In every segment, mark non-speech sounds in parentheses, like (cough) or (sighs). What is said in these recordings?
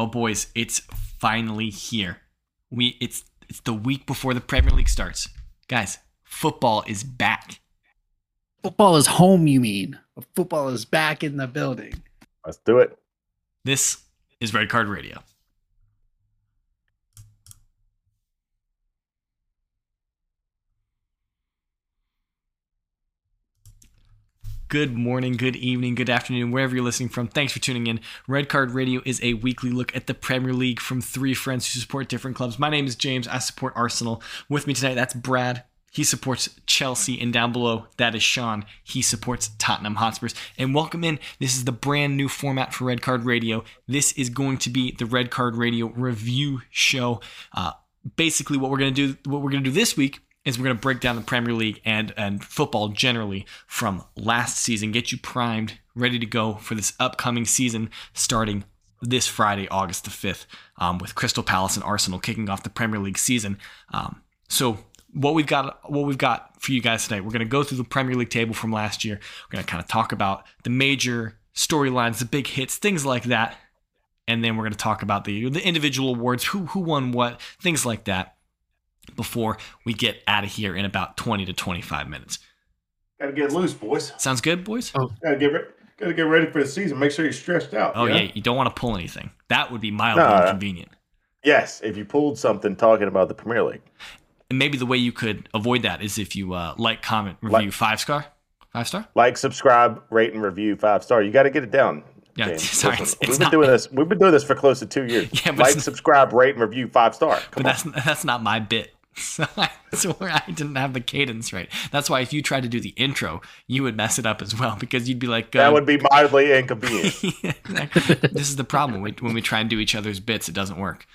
Well, boys, it's finally here. We it's it's the week before the Premier League starts. Guys, football is back. Football is home, you mean? Football is back in the building. Let's do it. This is Red Card Radio. Good morning, good evening, good afternoon, wherever you're listening from. Thanks for tuning in. Red Card Radio is a weekly look at the Premier League from three friends who support different clubs. My name is James. I support Arsenal. With me tonight, that's Brad. He supports Chelsea. And down below, that is Sean. He supports Tottenham Hotspurs. And welcome in. This is the brand new format for Red Card Radio. This is going to be the Red Card Radio review show. Uh, basically, what we're going to do, what we're going to do this week is we're going to break down the Premier League and and football generally from last season, get you primed, ready to go for this upcoming season starting this Friday, August the 5th, um, with Crystal Palace and Arsenal kicking off the Premier League season. Um, so what we've got what we've got for you guys today, we're going to go through the Premier League table from last year. We're going to kind of talk about the major storylines, the big hits, things like that. And then we're going to talk about the the individual awards, who who won what, things like that before we get out of here in about 20 to 25 minutes. Gotta get loose, boys. Sounds good, boys? Oh. Gotta get re- gotta get ready for the season. Make sure you're stressed out. Oh, yeah. yeah. You don't want to pull anything. That would be mildly No. inconvenient. Yes, if you pulled something talking about the Premier League. And maybe the way you could avoid that is if you uh, like, comment, review, Like- five star. Five star? Like, subscribe, rate, and review five star. You got to get it down. Yeah, James. (laughs) sorry, Listen, it's we've been not- doing this. We've been doing this for close to two years. (laughs) Yeah, like, subscribe, rate, and review five star. Come But on. that's that's not my bit. (laughs) So I swear I didn't have the cadence right. That's why if you tried to do the intro, you would mess it up as well because you'd be like, uh, That would be mildly inconvenient. (laughs) this is the problem when we, try and do each other's bits, it doesn't work.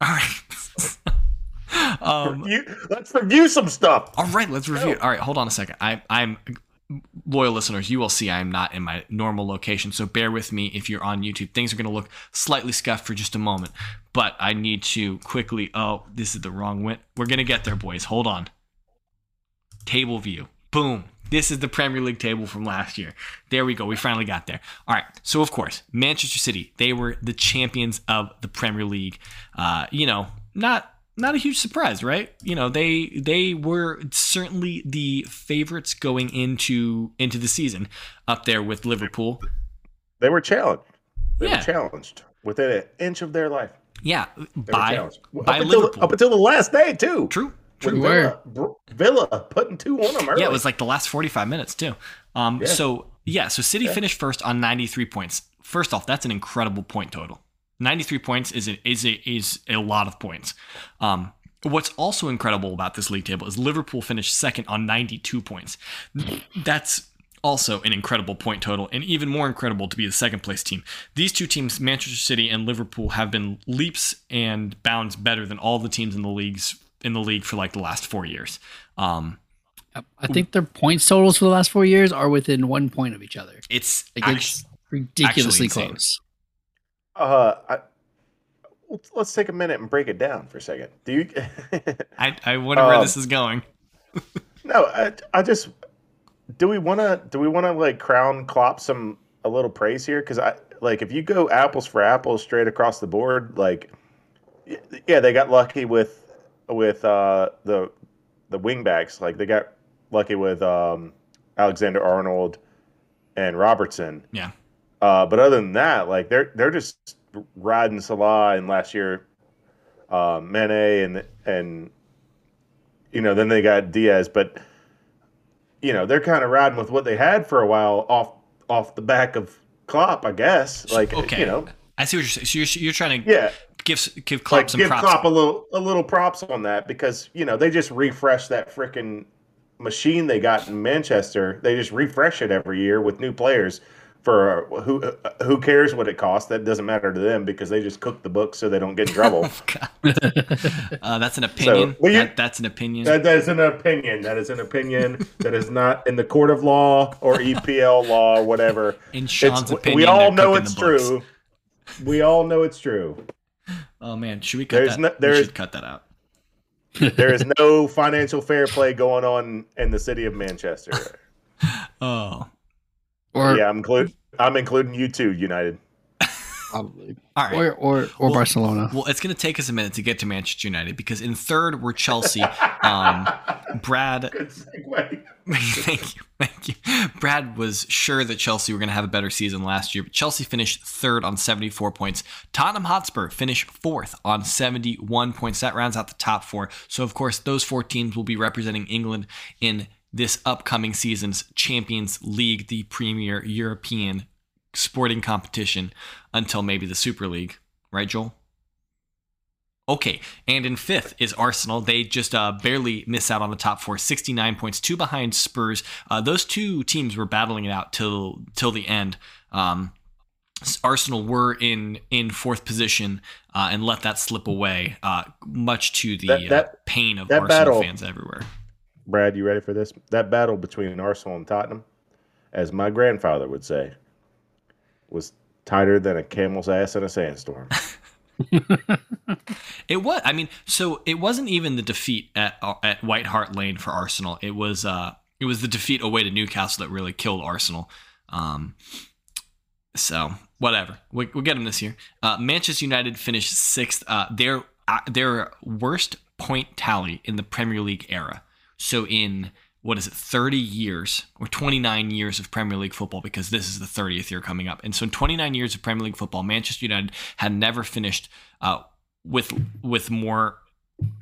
All right. (laughs) um, You- let's review some stuff. all right, let's review. All right, hold on a second. I, I'm loyal listeners. You will see I am not in my normal location, so bear with me if you're on YouTube. Things are going to look slightly scuffed for just a moment, but I need to quickly. Oh, this is the wrong win. We're going to get there, boys. Hold on. Table view. Boom. This is the Premier League table from last year. There we go. We finally got there. All right. So, of course, Manchester City, they were the champions of the Premier League. Uh, you know, not not a huge surprise, right? You know, they they were certainly the favorites going into into the season up there with Liverpool. They were challenged. They Yeah. were challenged within an inch of their life. Yeah, They by by up until, Liverpool. up until the last day too. True. True. Villa, Villa putting two on them early. Yeah, it was like the last 45 minutes too. Um, Yeah. so yeah, so City Yeah. finished first on 93 points. First off, that's an incredible point total. 93 points is a, is a, is a lot of points. Um, what's also incredible about this league table is Liverpool finished second on 92 points. That's also an incredible point total, and even more incredible to be the second place team. These two teams, Manchester City and Liverpool, have been leaps and bounds better than all the teams in the leagues in the league for like the last four years. Um, I think their points totals for the last four years are within one point of each other. it's Like it's ridiculously close. Uh, I, let's- take a minute and break it down for a second. Do you? (laughs) I, I wonder where Um, this is going. (laughs) no, I, I just. Do we want to? Do we want to like crown Klopp some a little praise here? Because I like if you go apples for apples straight across the board, like yeah, they got lucky with with uh, the the wingbacks. Like they got lucky with um, Alexander Arnold and Robertson. Yeah. Uh, but other than that, like they're they're just riding Salah and last year, uh, Mane and and you know then they got Diaz, but you know they're kind of riding with what they had for a while off off the back of Klopp, I guess. Like okay. you know, I see what you're saying. So you're, you're trying to yeah, give give Klopp like some give props. Klopp a little a little props on that because you know they just refresh that freaking machine they got in Manchester. They just refresh it every year with new players. For uh, who uh, who cares what it costs? That doesn't matter to them because they just cook the books so they don't get in (laughs) trouble. Oh, (laughs) uh, that's an opinion. well, you- that, that's an opinion. that, that is an opinion. That is an opinion. that is not in the court of law or EPL law or whatever. In Sean's It's- opinion, we all know it's true. We all know it's true. Oh man, should we cut There's that? no- we should cut that out. There is (laughs) no financial fair play going on in the city of Manchester. Oh, Or yeah, I'm include, I'm including you too, United. Probably. All right. Or or or Well- Barcelona. Well, it's going to take us a minute to get to Manchester United because in third we're Chelsea. Um, Brad, (laughs) Good segue. (laughs) thank you, thank you. Brad was sure that Chelsea were going to have a better season last year, but Chelsea finished third on 74 points. Tottenham Hotspur finished fourth on 71 points. That rounds out the top four. So, of course, those four teams will be representing England in this upcoming season's Champions League, the premier European sporting competition, until maybe the Super League. Right, Joel? Okay, and in fifth is Arsenal. They just uh, barely miss out on the top four, 69 points, two behind Spurs. Uh, those two teams were battling it out till till the end. Um, Arsenal were in in fourth position uh, and let that slip away, uh, much to the That- that- uh, pain of that Arsenal battle- fans everywhere. Brad, you ready for this? That battle between Arsenal and Tottenham, as my grandfather would say, was tighter than a camel's ass in a sandstorm. (laughs) It was. I mean, so it wasn't even the defeat at at White Hart Lane for Arsenal. It was uh, it was the defeat away to Newcastle that really killed Arsenal. Um, so whatever, we, we'll get them this year. Uh, Manchester United finished sixth. Uh, their uh, their worst point tally in the Premier League era. So in what is it, 30 years or 29 years of Premier League football, because this is the 30th year coming up. And so in 29 years of Premier League football, Manchester United had never finished uh, with with more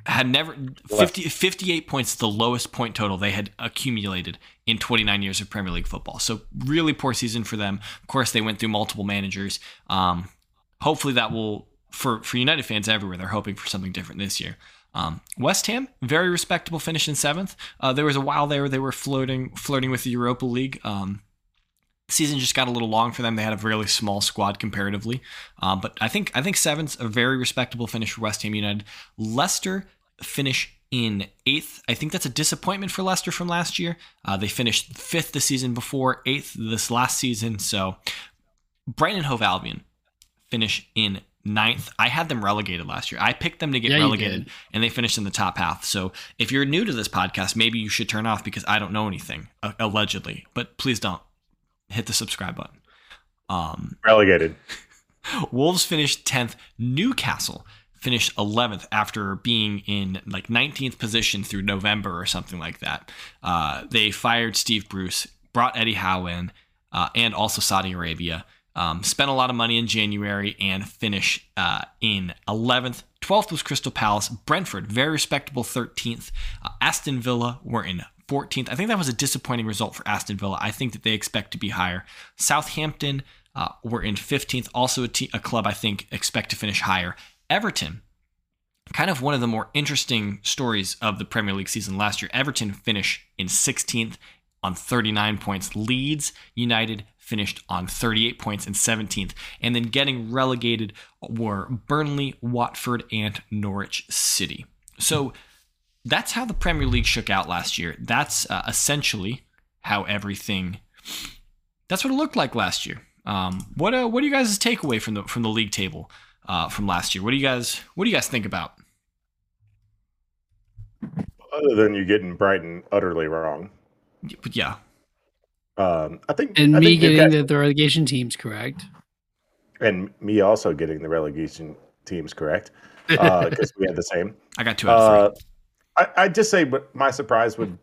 had never 50, 58 points the lowest point total they had accumulated in 29 years of Premier League football. So really poor season for them. Of course, they went through multiple managers. Um, hopefully that will for for United fans everywhere. They're hoping for something different this year. Um, West Ham, very respectable finish in seventh. Uh, there was a while there they were floating flirting with the Europa League. Um, season just got a little long for them. They had a really small squad comparatively, um, but I think I think seventh's a very respectable finish for West Ham United. Leicester finish in eighth. I think that's a disappointment for Leicester from last year. Uh, they finished fifth the season before, eighth this last season. So Brighton Hove Albion finish in ninth. I had them relegated last year. I picked them to get Yeah, relegated, and they finished in the top half. So if you're new to this podcast, maybe you should turn off because I don't know anything uh, allegedly. But please don't hit the subscribe button. Um, Relegated. (laughs) Wolves finished 10th. Newcastle finished 11th after being in like 19th position through November or something like that. Uh, they fired Steve Bruce, brought Eddie Howe in, uh, and also Saudi Arabia. Um, spent a lot of money in January and finish uh, in 11th. 12th was Crystal Palace. Brentford, very respectable 13th. Uh, Aston Villa were in 14th. I think that was a disappointing result for Aston Villa. I think that they expect to be higher. Southampton uh, were in 15th, also a, a club I think expect to finish higher. Everton, kind of one of the more interesting stories of the Premier League season last year. Everton finished in 16th on 39 points. Leeds United finished on 38 points and 17th. And then getting relegated were Burnley, Watford, and Norwich City. So that's how the Premier League shook out last year. That's uh, essentially how everything. That's what it looked like last year. Um, what uh, what do you guys take away from the from the league table uh, from last year? What do you guys what do you guys think about? Other than you getting Brighton utterly wrong. But yeah, Um, I think And I me think getting Newcastle- the, the relegation teams correct. and me also getting the relegation teams correct (laughs) because we had the same. I got two out of Uh, three. I, I'd just say, but my surprise would,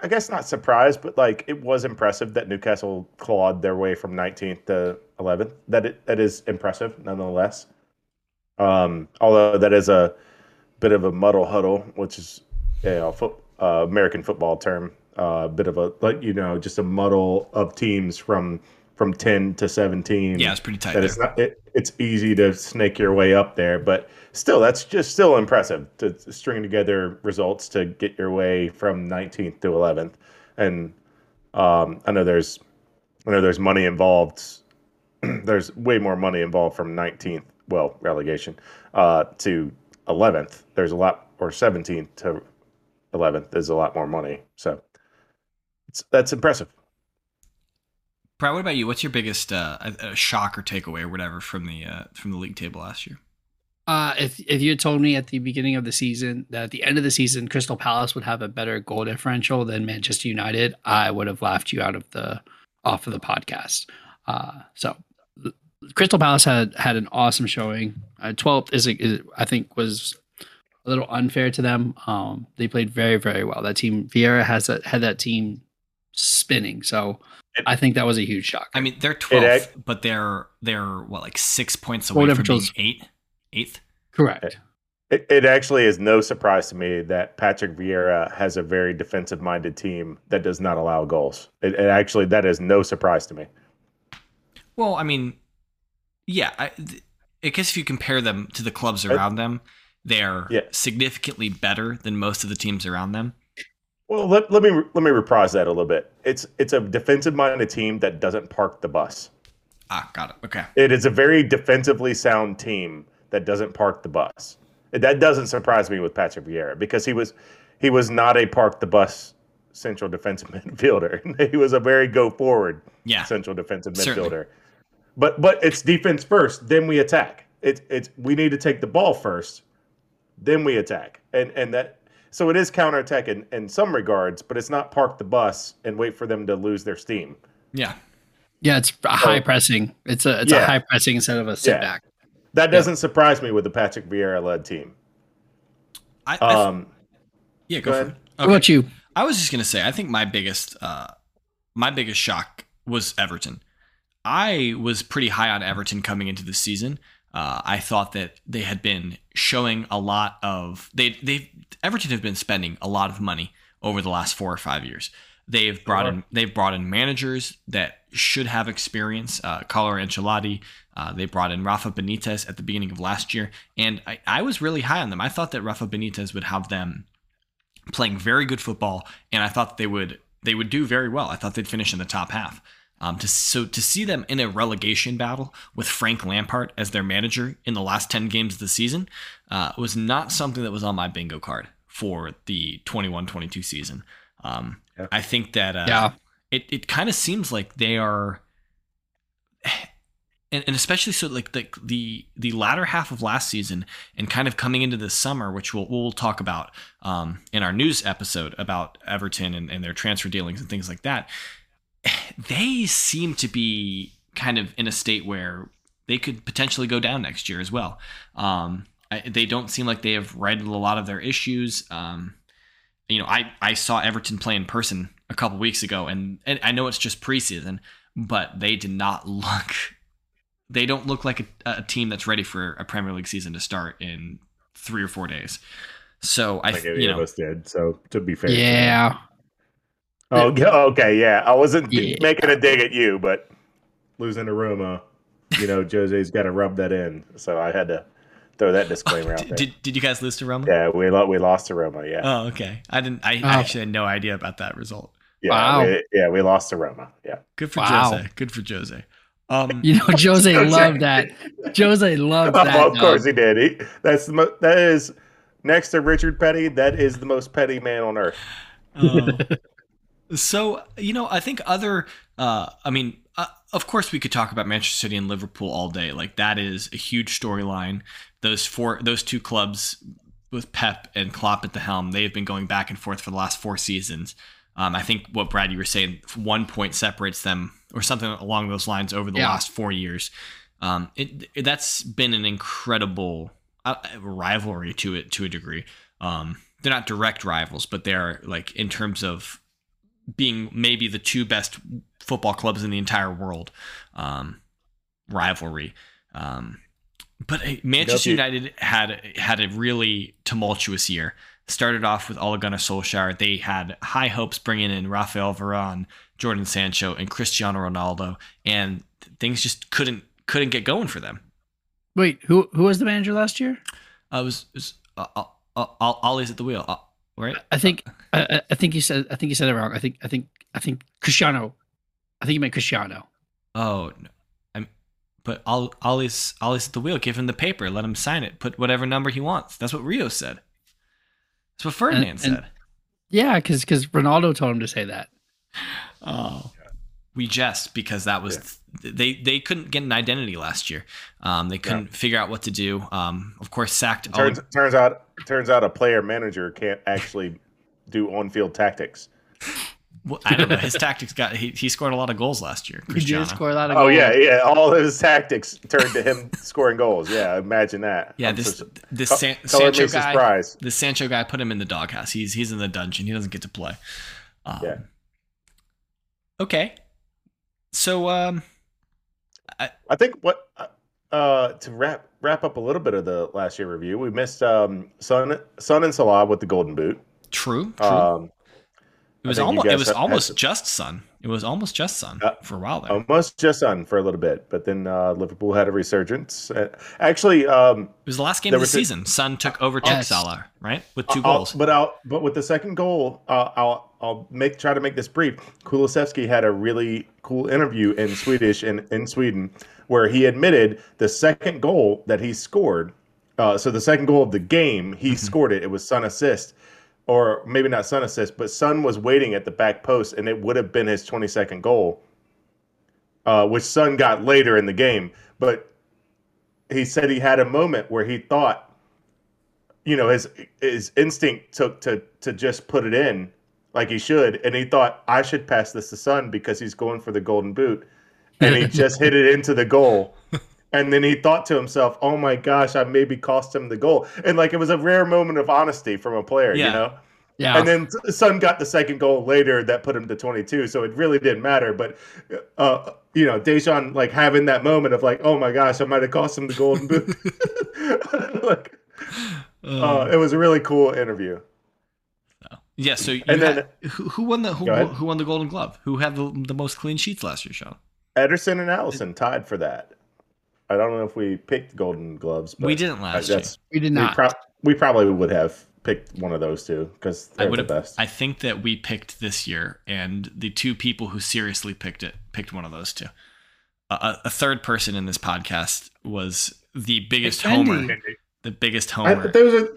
I guess not surprise, but like it was impressive that Newcastle clawed their way from 19th to 11th. That it, that is impressive nonetheless. Um, although that is a bit of a muddle huddle, which is you know, foot, uh, American football term. A uh, bit of a like you know just a muddle of teams from from 10 to 17 yeah, it's pretty tight. that it's not it, it's easy to snake your way up there but still that's just still impressive to string together results to get your way from 19th to 11th and um, i know there's i know there's money involved (clears throat) there's way more money involved from 19th well relegation uh, to 11th there's a lot or 17th to 11th there's a lot more money so it's, that's impressive Brad, what about you? What's your biggest uh, uh, shock or takeaway or whatever from the uh, from the league table last year? Uh, if if you had told me at the beginning of the season that at the end of the season Crystal Palace would have a better goal differential than Manchester United, I would have laughed you out of the off of the podcast. Uh, so Crystal Palace had had an awesome showing. Uh, 12th is, is I think was a little unfair to them. Um, they played very very well. That team Vieira has that had that team spinning. So I think that was a huge shock. I mean, they're 12th, but they're they're what like six points away from being Chelsea- eight, eighth. Correct. It, it actually is no surprise to me that Patrick Vieira has a very defensive minded team that does not allow goals. It, it actually that is no surprise to me. Well, I mean, yeah, I, th- I guess if you compare them to the clubs around them, they're Yeah. significantly better than most of the teams around them. Well, let, let me let me reprise that a little bit. It's it's a defensive minded team that doesn't park the bus. Ah, got it. Okay. It is a very defensively sound team that doesn't park the bus. That doesn't surprise me with Patrick Vieira because he was he was not a park the bus central defensive (laughs) midfielder. he was a very go forward Yeah. central defensive Certainly. midfielder. But but it's defense first, then we attack. It's it's we need to take the ball first, then we attack. And and that so it is counterattack in, in some regards, but it's not park the bus and wait for them to lose their steam. Yeah. Yeah, it's a high pressing. It's a it's Yeah. a high pressing instead of a sit Yeah. back. That doesn't surprise me with the Patrick Vieira led team. I, I Um, yeah, go, go for ahead. it. What about you? I was just gonna say, I think my biggest, uh, my biggest shock was Everton. I was pretty high on Everton coming into the season. Uh, I thought that they had been showing a lot of they they Everton have been spending a lot of money over the last four or five years. They've brought in they've brought in managers that should have experience. Uh, Carlo Ancelotti. Uh, they brought in Rafa Benitez at the beginning of last year, and I, I was really high on them. I thought that Rafa Benitez would have them playing very good football, and I thought they would they would do very well. I thought they'd finish in the top half. Um, to so to see them in a relegation battle with Frank Lampard as their manager in the last ten games of the season uh, was not something that was on my bingo card for the 21-22 season. Um, Yeah. I think that uh, Yeah. it it kind of seems like they are (sighs) and, and especially so like the, the the latter half of last season and kind of coming into this summer which we'll, we'll talk about um, in our news episode about everton and, and their transfer dealings and things like that they seem to be kind of in a state where they could potentially go down next year as well um, I, they don't seem like they have righted a lot of their issues um, you know, I, I saw Everton play in person a couple weeks ago, and, and I know it's just preseason, but they did not (laughs) look. They don't look like a, a team that's ready for a Premier League season to start in three or four days. So I, I think any you of know, us did. So to be fair, to. Yeah. Oh, okay, yeah. I wasn't Yeah. making a dig at you, but losing to Roma, uh, you know, Jose's got to rub that in. So I had to throw that disclaimer out did, there. did, did you guys lose to Roma? yeah, we lo- we lost to Roma. Uh, yeah, Oh, okay. I didn't. I, Oh. I actually had no idea about that result. yeah, wow. we, yeah. We lost to Roma. Uh, yeah, Good for Wow. Jose. Good for Jose. Um, You know, Jose Jose. (laughs) loved that. Jose loved oh, that. oh, of course dub. he did. He, that's the mo- that is next to Richard Petty. That is the most petty man on earth. Oh. (laughs) so you know, I think other. Uh, I mean, uh, of course, we could talk about Manchester City and Liverpool all day. Like that is a huge storyline. Those four, those two clubs with Pep and Klopp at the helm, they have been going back and forth for the last four seasons. Um, I think what Brad you were saying, one point separates them, or something along those lines, over the Yeah. last four years. Um, it, it- that's been an incredible uh, rivalry to it to a degree. Um, they're not direct rivals, but they're like in terms of being maybe the two best football clubs in the entire world. Um, rivalry. Um, but uh, Manchester United had had a really tumultuous year. Started off with Ole Gunnar Solskjaer. They had high hopes bringing in Rafael Varane, Jadon Sancho, and Cristiano Ronaldo, and things just couldn't couldn't get going for them. Wait, who who was the manager last year? Uh, it was, it was uh, uh, uh, Ollie's at the wheel, uh, right? I think I, I- think you said I think you said it wrong. I think I think I think Cristiano. I think you meant Cristiano. Oh, no. I'm. But Ol- Ollie's Ollie's at the wheel. Give him the paper. Let him sign it. Put whatever number he wants. That's what Rio said. That's what Ferdinand and- said. Yeah, because because Ronaldo told him to say that. Oh, we jest because that was they they couldn't get an identity last year. Um, they couldn't figure out what to do. Um, of course, sacked. Turns Ole- turns out turns out a player manager can't actually do on field tactics. Well, I don't know. His tactics got he, he scored a lot of goals last year. He Cristiano. did score a lot of Goals. Oh yeah, yeah. All his tactics turned to him (laughs) scoring goals. Yeah, imagine that. Yeah, I'm this so- this San, color me Sancho guy. surprised. This Sancho guy put him in the doghouse. He's he's in the dungeon. He doesn't get to play. Um, Yeah. Okay. So um, I think what uh, to wrap wrap up a little bit of the last year review, we missed um, Son Son and Salah with the Golden Boot. true. True. Um, it was almost it was have- almost have- just Son. It was almost just Son Uh, for a while there. almost just Son for a little bit, but then uh, Liverpool had a resurgence. Uh, actually, um, it was the last game of the was a- season. Son took over took Yes. Salah right with 2 I'll- goals. But I'll but with the second goal, uh, I'll I'll make try to make this brief. Kulusevski had a really cool interview in Swedish in, in Sweden where he admitted the second goal that he scored. Uh, so the second goal of the game, he scored it. It was Son assist, or maybe not Son assist, but Son was waiting at the back post, and it would have been his twenty second goal, uh, which Son got later in the game. But he said he had a moment where he thought you know his his instinct took to to just put it in like he should and he thought i should pass this to son because he's going for the golden boot and he just hit it into the goal (laughs) and then he thought to himself oh my gosh i maybe cost him the goal and like it was a rare moment of honesty from a player Yeah. you know Yeah. and then Son got the second goal later that put him to 22, so it really didn't matter. But uh, you know, Dejan like having that moment of like, oh my gosh, I might have cost him the golden boot. (laughs) (laughs) like, uh, it was a really cool interview. Yeah. So you and had, then- who, who won the who, who won the Golden Glove? Who had the, the most clean sheets last year, Sean? Ederson and Alisson tied for that. I don't know if we picked Golden Gloves, but we didn't last year. we did we, not. pro- we probably would have picked one of those two because I they're would the best. I think that we picked this year, and the two people who seriously picked it picked one of those two. Uh, a, a third person in this podcast was the biggest Mendy. homer. The biggest I, homer. those are,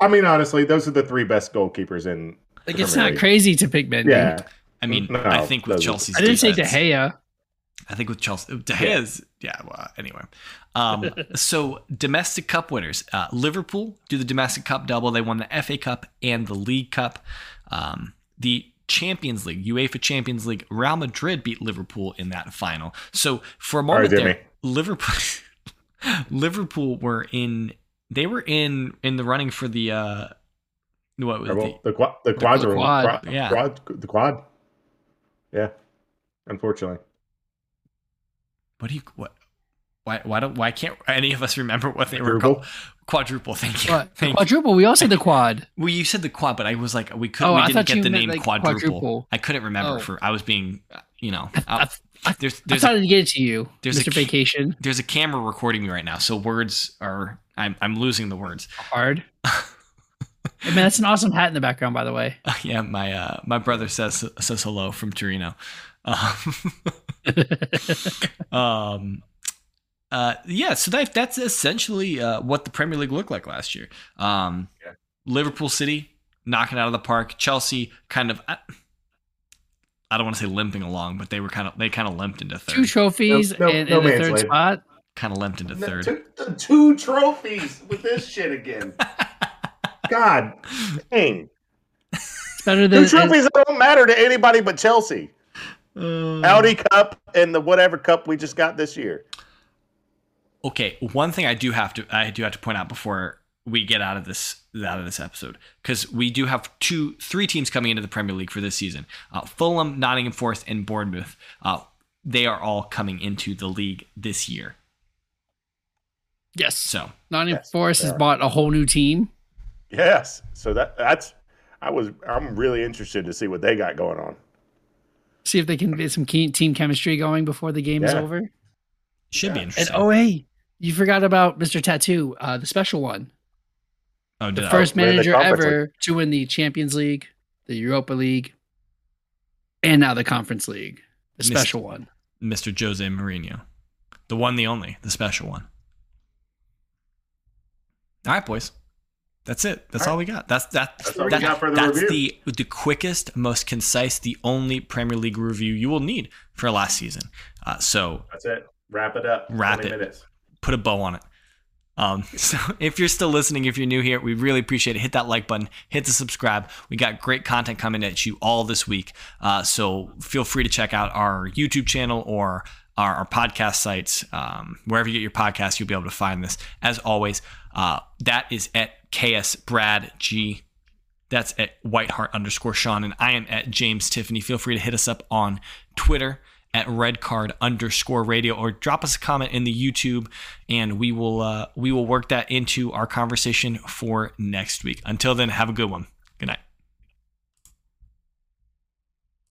I mean, honestly, those are the three best goalkeepers in. Like it's not League. crazy to pick Mendy. Yeah, I mean, No, I think with those Chelsea's, I didn't say De defense- Gea. I think with Chelsea, De Gea's, yeah. Well, anyway, um, (laughs) so domestic cup winners: uh, Liverpool do the domestic cup double. They won the FA Cup and the League Cup. Um, the Champions League, UEFA Champions League, Real Madrid beat Liverpool in that final. So for a moment Jimmy. there, Liverpool, (laughs) Liverpool were in. They were in in the running for the. Uh, what was the, Well, the quad, the quadro, quad, quad, yeah. quad, the quad. Yeah, unfortunately. what do you what? Why why don't why can't any of us remember what they were called? Quadruple. Thank you. What? Thank you. Quadruple. We all said the quad. Well, you said the quad, but I was like, we couldn't. Oh, we I didn't thought get you the meant, name like, quadruple. quadruple. I couldn't remember Oh. for. I was being, you know, out- there's I there's thought a, I'd get it to you, there's a Mr. key- Vacation. there's a camera recording me right now, so words are. I'm I'm losing the words. Hard. (laughs) hey, man, that's an awesome hat in the background, by the way. (laughs) yeah, my uh my brother says says hello from Torino. Um, (laughs) um uh yeah, so that that's essentially uh, what the Premier League looked like last year. Um, Yeah. Liverpool City knocking out of the park. Chelsea kind of. I, I don't want to say limping along, but they were kind of they kind of limped into Two third. trophies No- no- and, no and the third land. spot. Kind of limped into third. Two, two trophies with this shit again. (laughs) God dang. It's better than Two trophies that don't matter to anybody but Chelsea. Uh, Audi Cup and the whatever cup we just got this year. okay one thing i do have to i do have to point out before we get out of this out of this episode because we do have two three teams coming into the premier league for this season uh, fulham nottingham forest and bournemouth uh, they are all coming into the league this year yes. so Nottingham Yes, Forest has bought a whole new team. Yes. So that that's I was I'm really interested to see what they got going on. See if they can get some key team chemistry going before the game is Yeah. over. should be Yeah. And interesting oh, hey, you forgot about Mr. Tattoo, uh, the special one. oh, The I? first win the manager Conference ever to win the Champions League, the Europa League, and now the Conference League, the Missed- special one. mr jose Mourinho, the one the only the special one all right boys that's it that's all, All we got that's that, That's all we that- got for the that's review. the the quickest most concise the only premier league review you will need for last season uh, so That's it. Wrap it up. Wrap it. minutes. put a bow on it Um, (laughs) so if you're still listening, if you're new here, we really appreciate it. Hit that like button, hit the subscribe. We got great content coming at you all this week. Uh, so feel free to check out our YouTube channel or our, our podcast sites. Um, wherever you get your podcast, you'll be able to find this. As always, uh, that is at KS Brad G. That's at WhiteHart underscore Sean, and I am at James Tiffany. Feel free to hit us up on Twitter at redcard underscore radio or drop us a comment in the YouTube and we will uh, we will work that into our conversation for next week. Until then, have a good one. Good night.